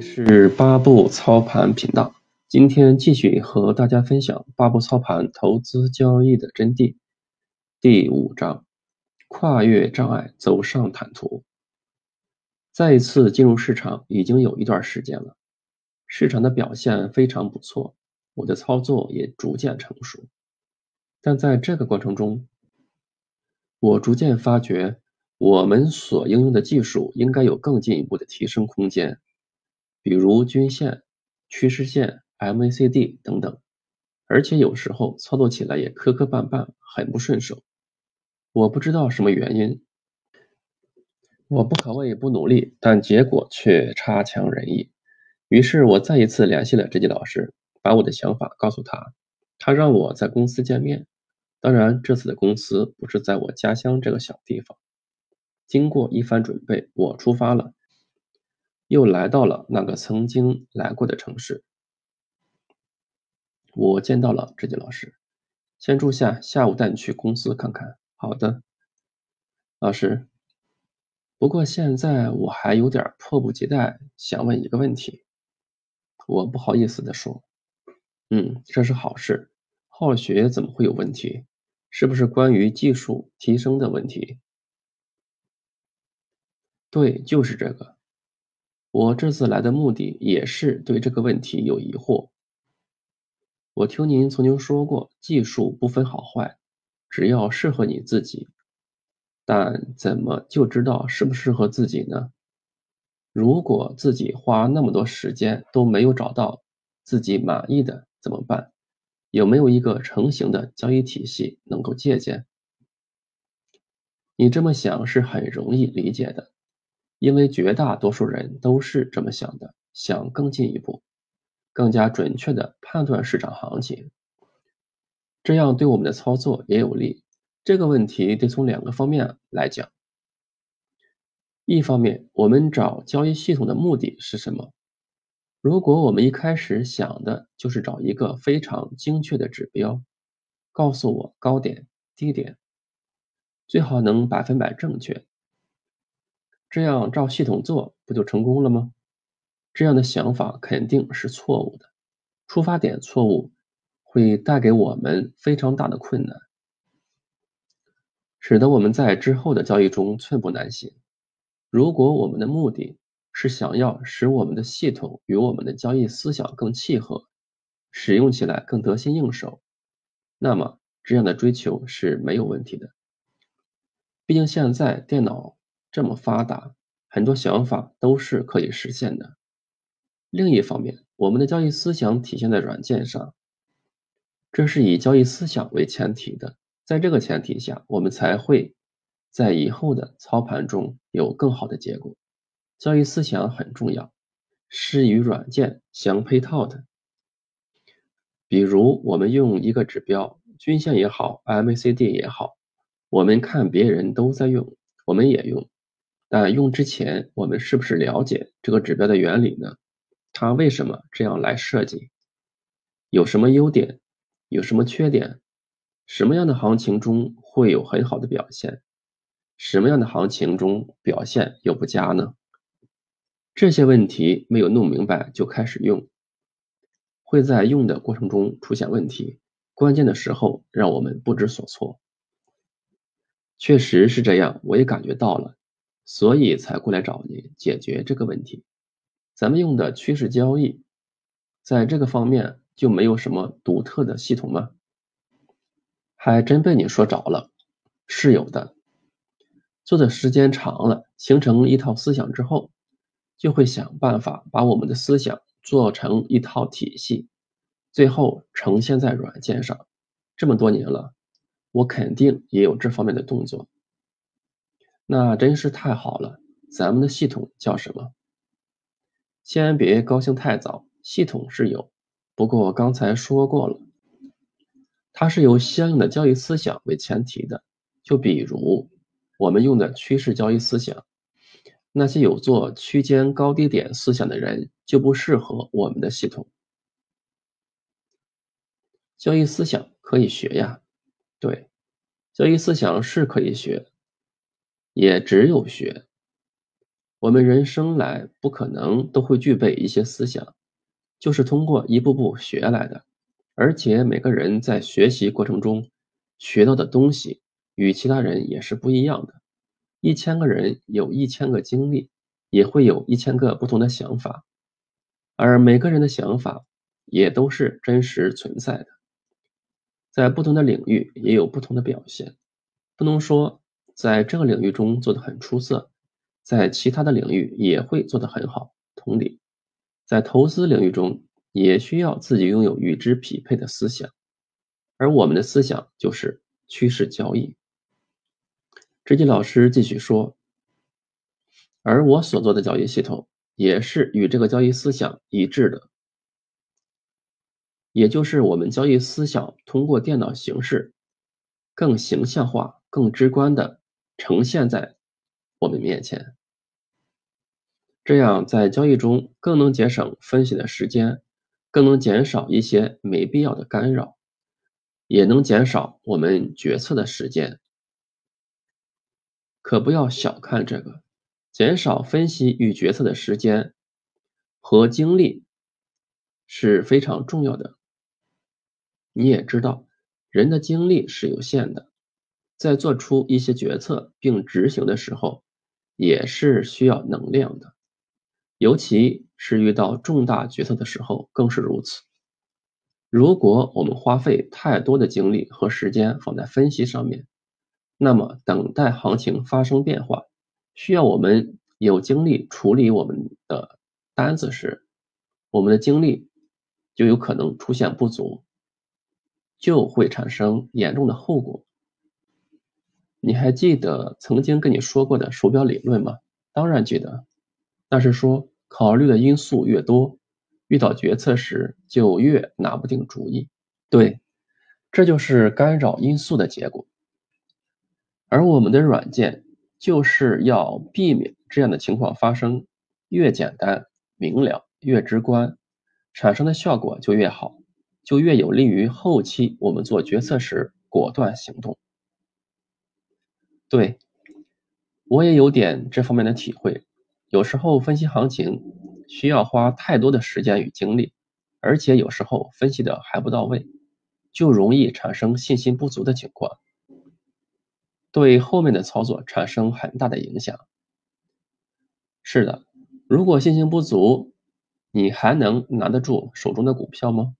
是八步操盘频道，今天继续和大家分享八步操盘投资交易的真谛。第五章：跨越障碍，走上坦途。再一次进入市场已经有一段时间了，市场的表现非常不错，我的操作也逐渐成熟。但在这个过程中，我逐渐发觉，我们所应用的技术应该有更进一步的提升空间。比如均线、趋势线、MACD 等等，而且有时候操作起来也磕磕绊绊，很不顺手。我不知道什么原因，我不可谓不努力，但结果却差强人意。于是我再一次联系了这季老师，把我的想法告诉他。他让我在公司见面，当然这次的公司不是在我家乡这个小地方。经过一番准备，我出发了。又来到了那个曾经来过的城市，我见到了志杰老师，先住下，下午带你去公司看看。好的，老师。不过现在我还有点迫不及待，想问一个问题。我不好意思的说，嗯，这是好事，好学怎么会有问题？是不是关于技术提升的问题？对，就是这个。我这次来的目的也是对这个问题有疑惑。我听您曾经说过，技术不分好坏，只要适合你自己。但怎么就知道适不适合自己呢？如果自己花那么多时间都没有找到自己满意的怎么办？有没有一个成型的交易体系能够借鉴？你这么想是很容易理解的。因为绝大多数人都是这么想的，想更进一步、更加准确的判断市场行情，这样对我们的操作也有利。这个问题得从两个方面来讲。一方面，我们找交易系统的目的是什么？如果我们一开始想的就是找一个非常精确的指标，告诉我高点、低点，最好能百分百正确。这样照系统做不就成功了吗？这样的想法肯定是错误的，出发点错误会带给我们非常大的困难，使得我们在之后的交易中寸步难行。如果我们的目的是想要使我们的系统与我们的交易思想更契合，使用起来更得心应手，那么这样的追求是没有问题的。毕竟现在电脑。这么发达，很多想法都是可以实现的。另一方面，我们的交易思想体现在软件上，这是以交易思想为前提的。在这个前提下，我们才会在以后的操盘中有更好的结果。交易思想很重要，是与软件相配套的。比如，我们用一个指标，均线也好，MACD 也好，我们看别人都在用，我们也用。但用之前，我们是不是了解这个指标的原理呢？它为什么这样来设计？有什么优点？有什么缺点？什么样的行情中会有很好的表现？什么样的行情中表现又不佳呢？这些问题没有弄明白就开始用，会在用的过程中出现问题，关键的时候让我们不知所措。确实是这样，我也感觉到了。所以才过来找你解决这个问题。咱们用的趋势交易，在这个方面就没有什么独特的系统吗？还真被你说着了，是有的。做的时间长了，形成一套思想之后，就会想办法把我们的思想做成一套体系，最后呈现在软件上。这么多年了，我肯定也有这方面的动作。那真是太好了，咱们的系统叫什么？先别高兴太早，系统是有，不过刚才说过了，它是由相应的交易思想为前提的。就比如我们用的趋势交易思想，那些有做区间高低点思想的人就不适合我们的系统。交易思想可以学呀，对，交易思想是可以学。也只有学，我们人生来不可能都会具备一些思想，就是通过一步步学来的。而且每个人在学习过程中学到的东西与其他人也是不一样的。一千个人有一千个经历，也会有一千个不同的想法，而每个人的想法也都是真实存在的。在不同的领域也有不同的表现，不能说在这个领域中做得很出色，在其他的领域也会做得很好。同理，在投资领域中。也需要自己拥有与之匹配的思想，而我们的思想就是趋势交易。直接老师继续说，而我所做的交易系统也是与这个交易思想一致的，也就是我们交易思想通过电脑形式更形象化、更直观的呈现在我们面前，这样在交易中更能节省分析的时间。更能减少一些没必要的干扰，也能减少我们决策的时间。可不要小看这个，减少分析与决策的时间和精力是非常重要的。你也知道，人的精力是有限的，在做出一些决策并执行的时候，也是需要能量的。尤其是遇到重大决策的时候更是如此。如果我们花费太多的精力和时间放在分析上面，那么等待行情发生变化，需要我们有精力处理我们的单子时，我们的精力就有可能出现不足，就会产生严重的后果。你还记得曾经跟你说过的手表理论吗？当然记得，那是说。考虑的因素越多，遇到决策时就越拿不定主意。对，这就是干扰因素的结果。而我们的软件就是要避免这样的情况发生，越简单明了，越直观，产生的效果就越好，就越有利于后期我们做决策时果断行动。对，我也有点这方面的体会。有时候分析行情需要花太多的时间与精力，而且有时候分析的还不到位，就容易产生信心不足的情况，对后面的操作产生很大的影响。是的，如果信心不足，你还能拿得住手中的股票吗？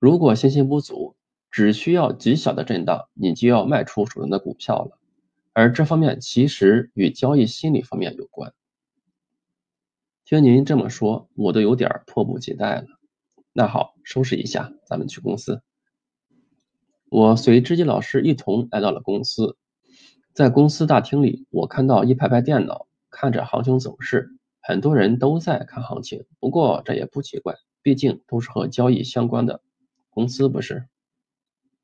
如果信心不足，只需要极小的震荡，你就要卖出手中的股票了。而这方面其实与交易心理方面有关。听您这么说，我都有点迫不及待了。那好，收拾一下，咱们去公司。我随知己老师一同来到了公司。在公司大厅里，我看到一排排电脑，看着行情走势，很多人都在看行情。不过这也不奇怪，毕竟都是和交易相关的公司，不是？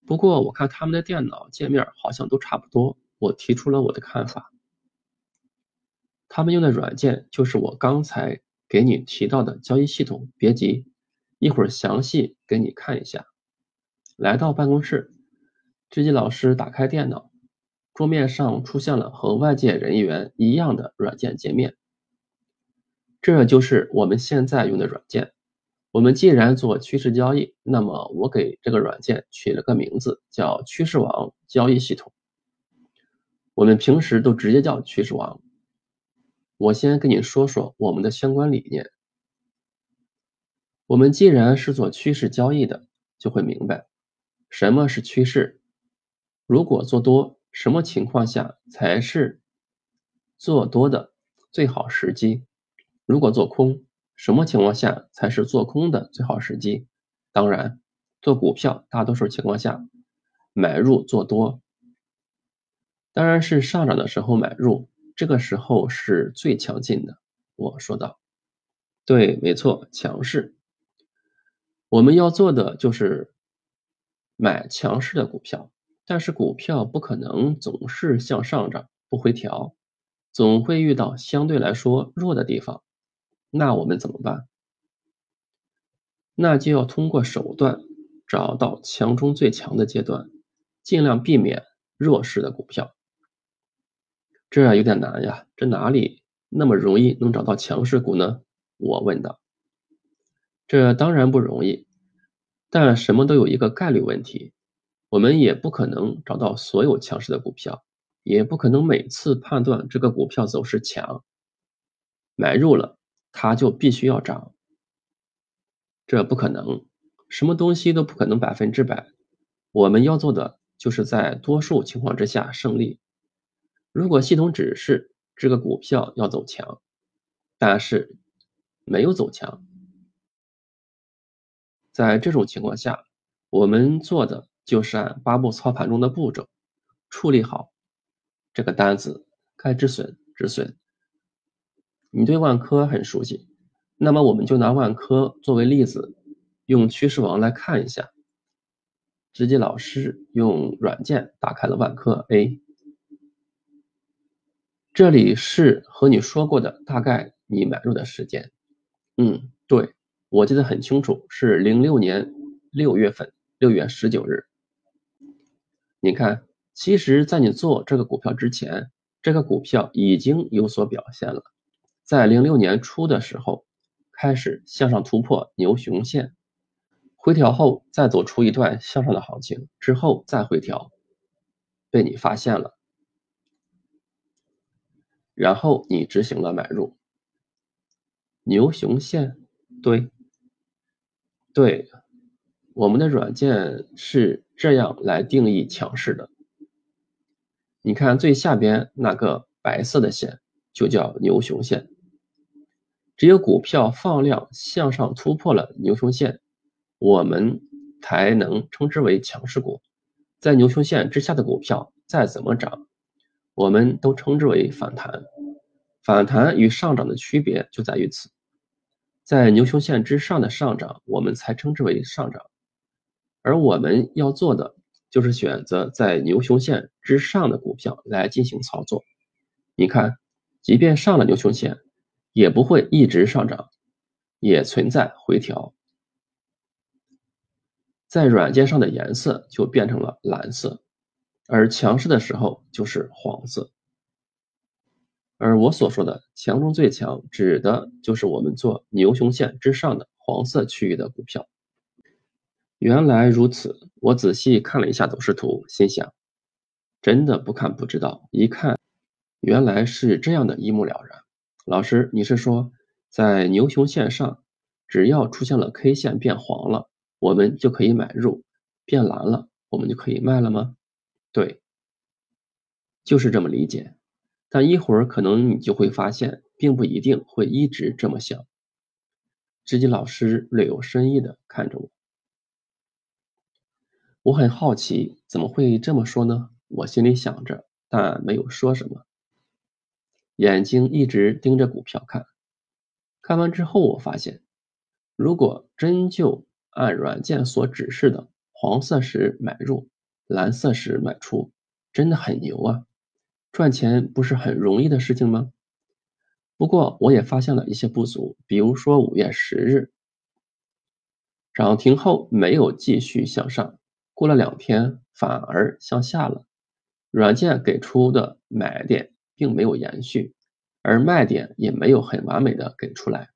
不过我看他们的电脑界面好像都差不多。我提出了我的看法。他们用的软件就是我刚才给你提到的交易系统。别急，一会儿详细给你看一下。来到办公室，知己老师打开电脑，桌面上出现了和外界人员一样的软件界面。这就是我们现在用的软件。我们既然做趋势交易，那么我给这个软件取了个名字，叫趋势网交易系统。我们平时都直接叫趋势王。我先跟你说说我们的相关理念。我们既然是做趋势交易的，就会明白什么是趋势。如果做多，什么情况下才是做多的最好时机？如果做空，什么情况下才是做空的最好时机？当然，做股票大多数情况下买入做多，当然是上涨的时候买入。这个时候是最强劲的，我说道。对，没错，强势。我们要做的就是买强势的股票，但是股票不可能总是向上涨不回调，总会遇到相对来说弱的地方。那我们怎么办？那就要通过手段找到强中最强的阶段，尽量避免弱势的股票。这有点难呀，这哪里那么容易能找到强势股呢？我问道。这当然不容易，但什么都有一个概率问题，我们也不可能找到所有强势的股票，也不可能每次判断这个股票走势强，买入了它就必须要涨，这不可能，什么东西都不可能百分之百。我们要做的就是在多数情况之下胜利。如果系统指示这个股票要走强，但是没有走强，在这种情况下，我们做的就是按八步操盘中的步骤处理好这个单子，该止损止损。你对万科很熟悉，那么我们就拿万科作为例子，用趋势王来看一下。直接老师用软件打开了万科 A，这里是和你说过的大概你买入的时间。嗯，对，我记得很清楚，是零六年六月份，六月十九日。你看，其实，在你做这个股票之前，这个股票已经有所表现了，在零六年初的时候开始向上突破牛熊线。回调后再走出一段向上的行情，之后再回调，被你发现了，然后你执行了买入。牛熊线，对，对，我们的软件是这样来定义强势的。你看最下边那个白色的线就叫牛熊线，只有股票放量向上突破了牛熊线。我们才能称之为强势股，在牛熊线之下的股票再怎么涨，我们都称之为反弹。反弹与上涨的区别就在于此，在牛熊线之上的上涨，我们才称之为上涨。而我们要做的就是选择在牛熊线之上的股票来进行操作。你看，即便上了牛熊线，也不会一直上涨，也存在回调。在软件上的颜色就变成了蓝色，而强势的时候就是黄色。而我所说的强中最强，指的就是我们做牛熊线之上的黄色区域的股票。原来如此，我仔细看了一下走势图，心想：真的不看不知道，一看原来是这样的一目了然。老师，你是说在牛熊线上，只要出现了 K 线变黄了？我们就可以买入，变蓝了，我们就可以卖了吗？对，就是这么理解。但一会儿可能你就会发现，并不一定会一直这么想。知己老师略有深意的看着我，我很好奇，怎么会这么说呢？我心里想着，但没有说什么，眼睛一直盯着股票看。看完之后，我发现，如果真就按软件所指示的，黄色时买入，蓝色时卖出，真的很牛啊！赚钱不是很容易的事情吗？不过我也发现了一些不足，比如说五月十日涨停后没有继续向上，过了两天反而向下了，软件给出的买点并没有延续，而卖点也没有很完美的给出来。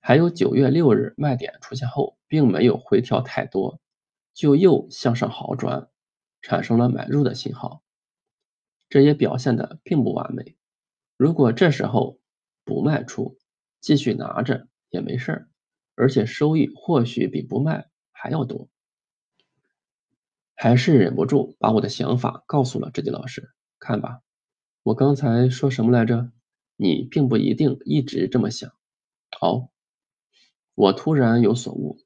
还有九月六日卖点出现后，并没有回调太多，就又向上好转，产生了买入的信号。这也表现的并不完美。如果这时候不卖出，继续拿着也没事儿，而且收益或许比不卖还要多。还是忍不住把我的想法告诉了志迪老师。看吧，我刚才说什么来着？你并不一定一直这么想。好。我突然有所悟，